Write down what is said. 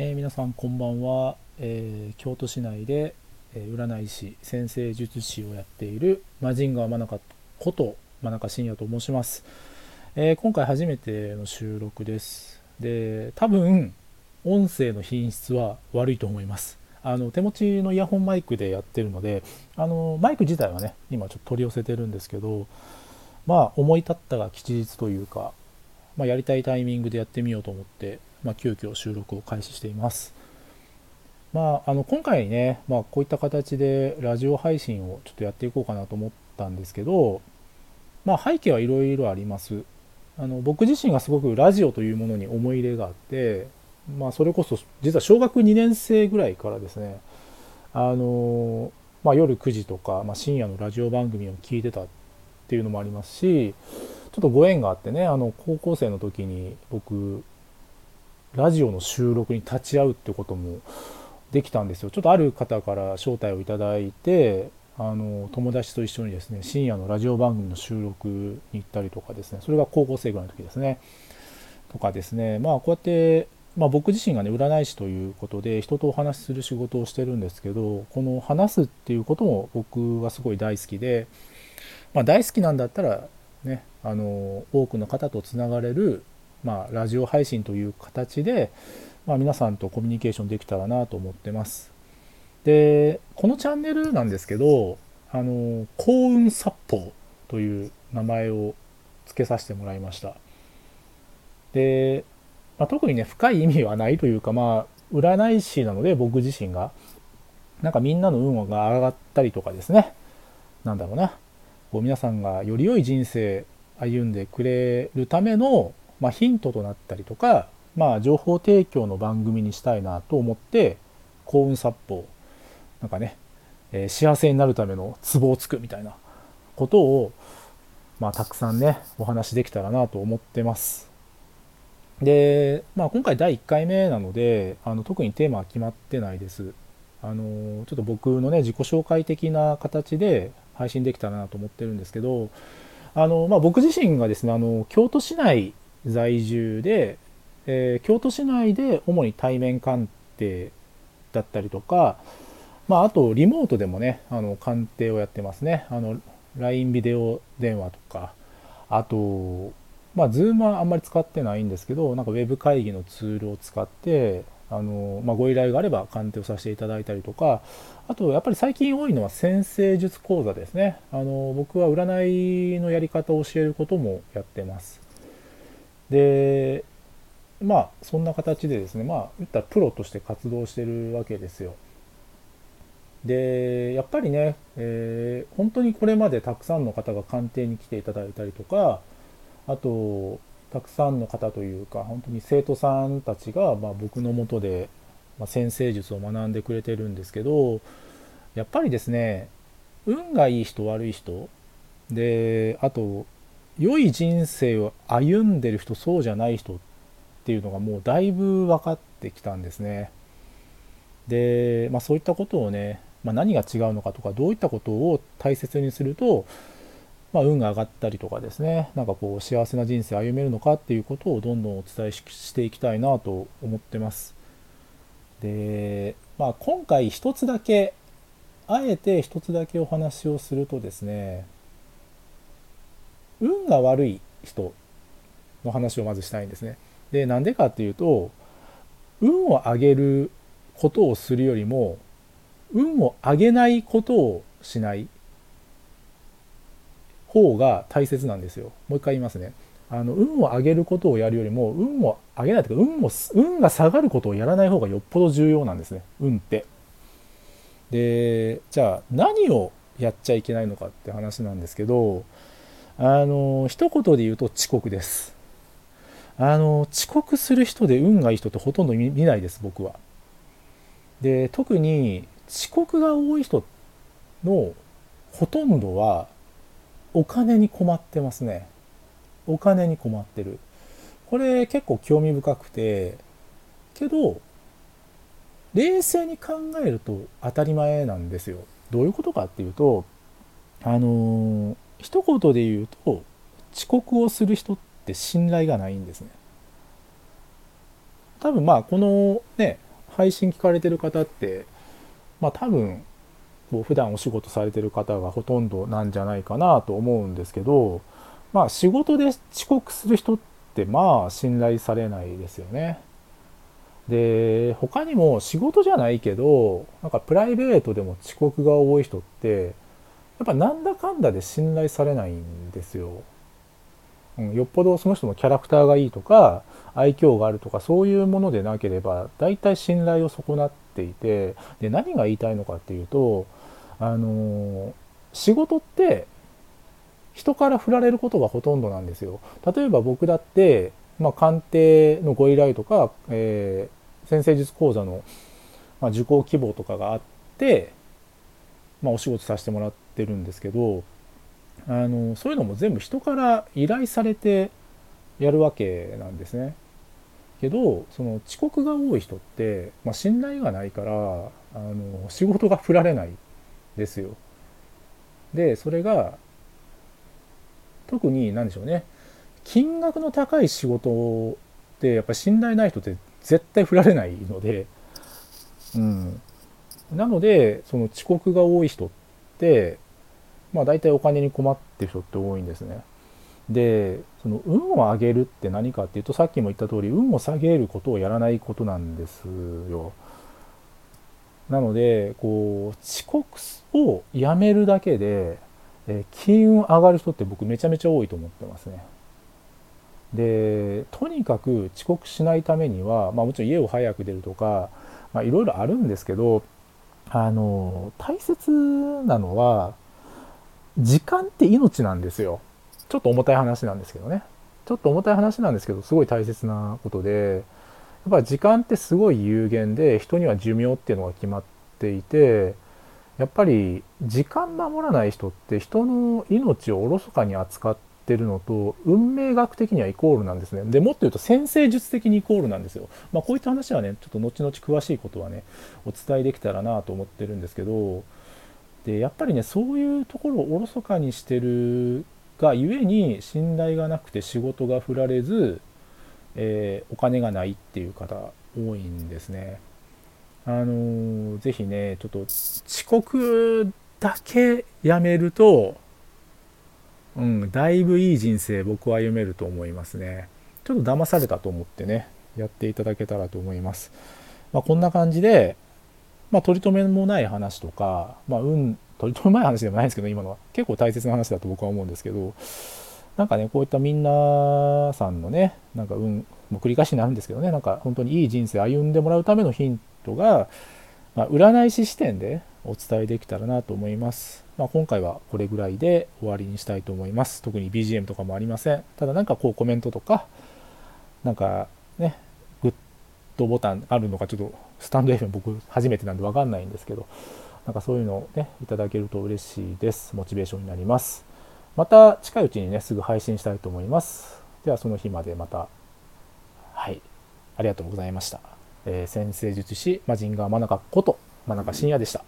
えー皆さんこんばんは、えー京都市内で、えー占い師先生術師をやっているマジンガー真中こと真中信也と申します、え今回初めての収録です。で多分音声の品質は悪いと思います。あの手持ちのイヤホンマイクでやってるのであのマイク自体はね今ちょっと取り寄せてるんですけどまあ思い立ったが吉日というかまあ、やりたいタイミングでやってみようと思って、まあ、急遽収録を開始しています。まあ、あの今回ね、まあ、こういった形でラジオ配信をちょっとやっていこうかなと思ったんですけど、まあ、背景はいろいろあります。あの僕自身がすごくラジオというものに思い入れがあって、まあ、それこそ実は小学2年生ぐらいからですねあの、まあ、夜9時とか、まあ、深夜のラジオ番組を聞いてたっていうのもありますしちょっとご縁があってねあの高校生の時に僕ラジオの収録に立ち会うってこともできたんですよ。ちょっとある方から招待をいただいてあの友達と一緒にですね深夜のラジオ番組の収録に行ったりとかですね。それが高校生ぐらいの時ですね。とかですね。まあこうやって、まあ、僕自身がね占い師ということで人とお話しする仕事をしてるんですけどこの話すっていうことも僕はすごい大好きで、まあ、大好きなんだったらねあの多くの方とつながれる、まあ、ラジオ配信という形で、まあ、皆さんとコミュニケーションできたらなと思ってます。でこのチャンネルなんですけどあの幸運殺法という名前を付けさせてもらいました。で、まあ、特にね深い意味はないというかまあ占い師なので僕自身がなんかみんなの運が上がったりとかですね。なんだろうな。こう皆さんがより良い人生歩んでくれるための、まあ、ヒントとなったりとか、まあ、情報提供の番組にしたいなと思って幸運殺法なんかね、えー幸せになるためのツボをつくみたいなことを、まあ、たくさんねお話できたらなと思ってます。で、まあ、今回第1回目なのであの特にテーマは決まってないです。あのちょっと僕のね自己紹介的な形で配信できたらなと思ってるんですけどあの、まあ、僕自身がですねあの京都市内在住で、えー京都市内で主に対面鑑定だったりとか、まあ、あとリモートでもねあの鑑定をやってますね。あの LINE ビデオ電話とかあとまあ Zoom はあんまり使ってないんですけどなんかウェブ会議のツールを使ってあの、まあ、ご依頼があれば鑑定をさせていただいたりとかあとやっぱり最近多いのは先生術講座ですね。あの僕は占いのやり方を教えることもやってます。でまあそんな形でですねまあ言ったらプロとして活動してるわけですよ。でやっぱりね、えー本当にこれまでたくさんの方が鑑定に来ていただいたりとかあとたくさんの方というか本当に生徒さんたちが、まあ、僕のもとで、まあ、先生術を学んでくれてるんですけどやっぱりですね運がいい人悪い人であと良い人生を歩んでる人そうじゃない人っていうのがもうだいぶ分かってきたんですね。で、まあ、そういったことをね、まあ、何が違うのかとかどういったことを大切にすると、まあ、運が上がったりとかですねなんかこう幸せな人生を歩めるのかっていうことをどんどんお伝えしていきたいなと思ってます。で、まあ、今回一つだけあえて一つだけお話をするとですね運が悪い人の話をまずしたいんですね。でなんでかっていうと運を上げることをするよりも運を上げないことをしない方が大切なんですよ。もう一回言いますね。あの運を上げることをやるよりも運を上げないというか運を運が下がることをやらない方がよっぽど重要なんですね運って。でじゃあ何をやっちゃいけないのかって話なんですけどあの一言で言うと遅刻です。あの遅刻する人で運がいい人ってほとんど見見ないです僕は。で特に遅刻が多い人のほとんどはお金に困ってますねお金に困ってるこれ結構興味深くてけど冷静に考えると当たり前なんですよどういうことかっていうとあの一言で言うと遅刻をする人って信頼がないんですね多分まあこのね配信聞かれてる方ってまあ多分こう普段お仕事されてる方がほとんどなんじゃないかなと思うんですけどまあ仕事で遅刻する人ってまあ信頼されないですよね。で他にも仕事じゃないけどなんかプライベートでも遅刻が多い人ってっぱなんだかんだで信頼されないんですよ。うん、よっぽどその人のキャラクターがいいとか愛嬌があるとかそういうものでなければ大体信頼を損なっていてで何が言いたいのかっていうとあの仕事って人から振られることがほとんどなんですよ。例えば僕だって、まあ、鑑定のご依頼とか、えー、先生術講座の、ま、受講希望とかがあって、まあ、お仕事させてもらっててるんですけどあのそういうのも全部人から依頼されてやるわけなんですね。けどその遅刻が多い人って、まあ、信頼がないからあの仕事が振られないですよ。でそれが特に何でしょうね金額の高い仕事ってやっぱり信頼ない人って絶対振られないので、うん、なのでその遅刻が多い人ってまあ大体お金に困ってる人って多いんですね。でその運を上げるって何かっていうとさっきも言った通り運を下げることをやらないことなんですよ。なのでこう遅刻をやめるだけで、え、金運上がる人って僕めちゃめちゃ多いと思ってますね。でとにかく遅刻しないためには、まあ、もちろん家を早く出るとかいろいろあるんですけどあの大切なのは時間って命なんですよ。ちょっと重たい話なんですけどね。ちょっと重たい話なんですけど、すごい大切なことで、やっぱ時間ってすごい有限で、人には寿命っていうのが決まっていて、やっぱり時間守らない人って人の命をおろそかに扱ってるのと運命学的にはイコールなんですね。でもっと言うと先生術的にイコールなんですよ。まあこういった話はね、ちょっと後々詳しいことはね、お伝えできたらなと思ってるんですけど、でやっぱりねそういうところをおろそかにしてるがゆえに信頼がなくて仕事が振られず、えー、お金がないっていう方多いんですね。あのー、ぜひねちょっと遅刻だけやめると、うん、だいぶいい人生僕は歩めると思いますね。ちょっと騙されたと思ってねやっていただけたらと思います。まあ、こんな感じで、まあ、取り留めもない話とか、まあ、運取り留めない話でもないんですけど今のは結構大切な話だと僕は思うんですけどなんかねこういったみんなさんのねなんか運もう繰り返しになるんですけどねなんか本当にいい人生歩んでもらうためのヒントが、まあ、占い師視点でお伝えできたらなと思います。まあ、今回はこれぐらいで終わりにしたいと思います。特に BGM とかもありません。ただなんかこうコメントとか、なんかね、ドボタンあるのかちょっとスタンド FM 僕初めてなんで分かんないんですけど、なんかそういうのをね、いただけると嬉しいです。モチベーションになります。また近いうちにね、すぐ配信したいと思います。ではその日までまた、はい、ありがとうございました。えー、先生術師、マジンガー真中こと、真中信也でした。